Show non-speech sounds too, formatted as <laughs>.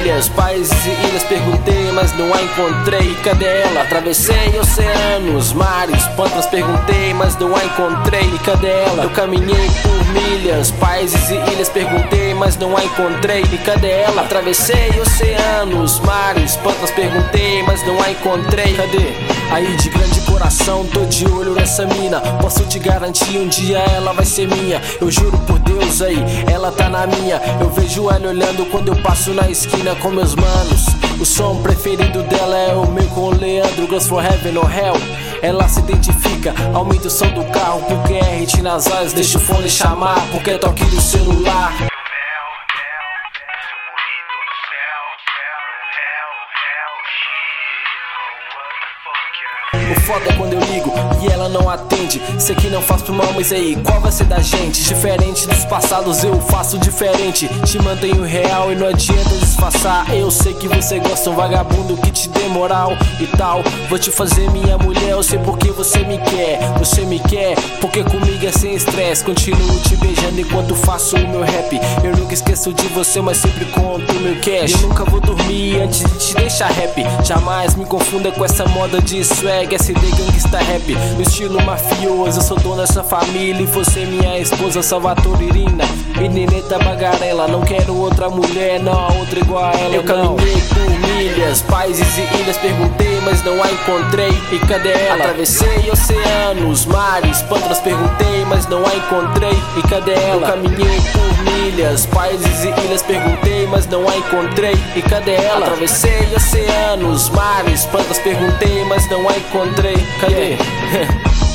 milhas, países e ilhas perguntei, mas não a encontrei. Cadê ela? Atravessei oceanos, mares, pântanos perguntei, mas não a encontrei. Cadê ela? Eu caminhei por milhas, países e ilhas perguntei, mas não a encontrei. E cadê ela? Atravessei oceanos, mares, pântanos perguntei, mas não a encontrei. Cadê? Aí de grande coração, tô de olho nessa mina. Posso te garantir, um dia ela vai ser minha. Eu juro por Deus aí, ela tá na minha. Eu vejo ela olhando quando eu passo na esquina com meus manos. O som preferido dela é o meu com o Leandro, Goes for Heaven or Hell. Ela se identifica, aumenta o som do carro, porque é hit nas áreas, deixa o fone chamar, porque é toque do celular. O foda é quando eu ligo e ela não atende. Sei que não faz pro mal, mas aí, qual vai ser da gente? Diferente dos passados, eu faço diferente. Te mantenho real e não adianta disfarçar. Eu sei que você gosta, um vagabundo que te dê moral e tal. Vou te fazer minha mulher, eu sei porque você me quer. Você me quer, porque comigo é sem estresse. Continuo te beijando enquanto faço o meu rap. Eu nunca esqueço de você, mas sempre conto o meu cash. Eu nunca vou dormir antes de te deixar rap. Jamais me confunda com essa moda de swag. SD Gangsta Rap, no estilo mafioso. Eu sou dono dessa família e você, minha esposa, Salvatore Irina. Menineta bagarela, não quero outra mulher, não outra igual a ela. Eu caminhei por milhas, países e ilhas, perguntei, mas não a encontrei. E cadê ela? Atravessei oceanos, mares, pântanos, perguntei, mas não a encontrei. E cadê ela? Eu caminhei por milhas, países e ilhas, perguntei, mas não a encontrei. E cadê ela? Atravessei oceanos, mares, pântanos, perguntei, mas não a encontrei. Cadê? Yeah. <laughs>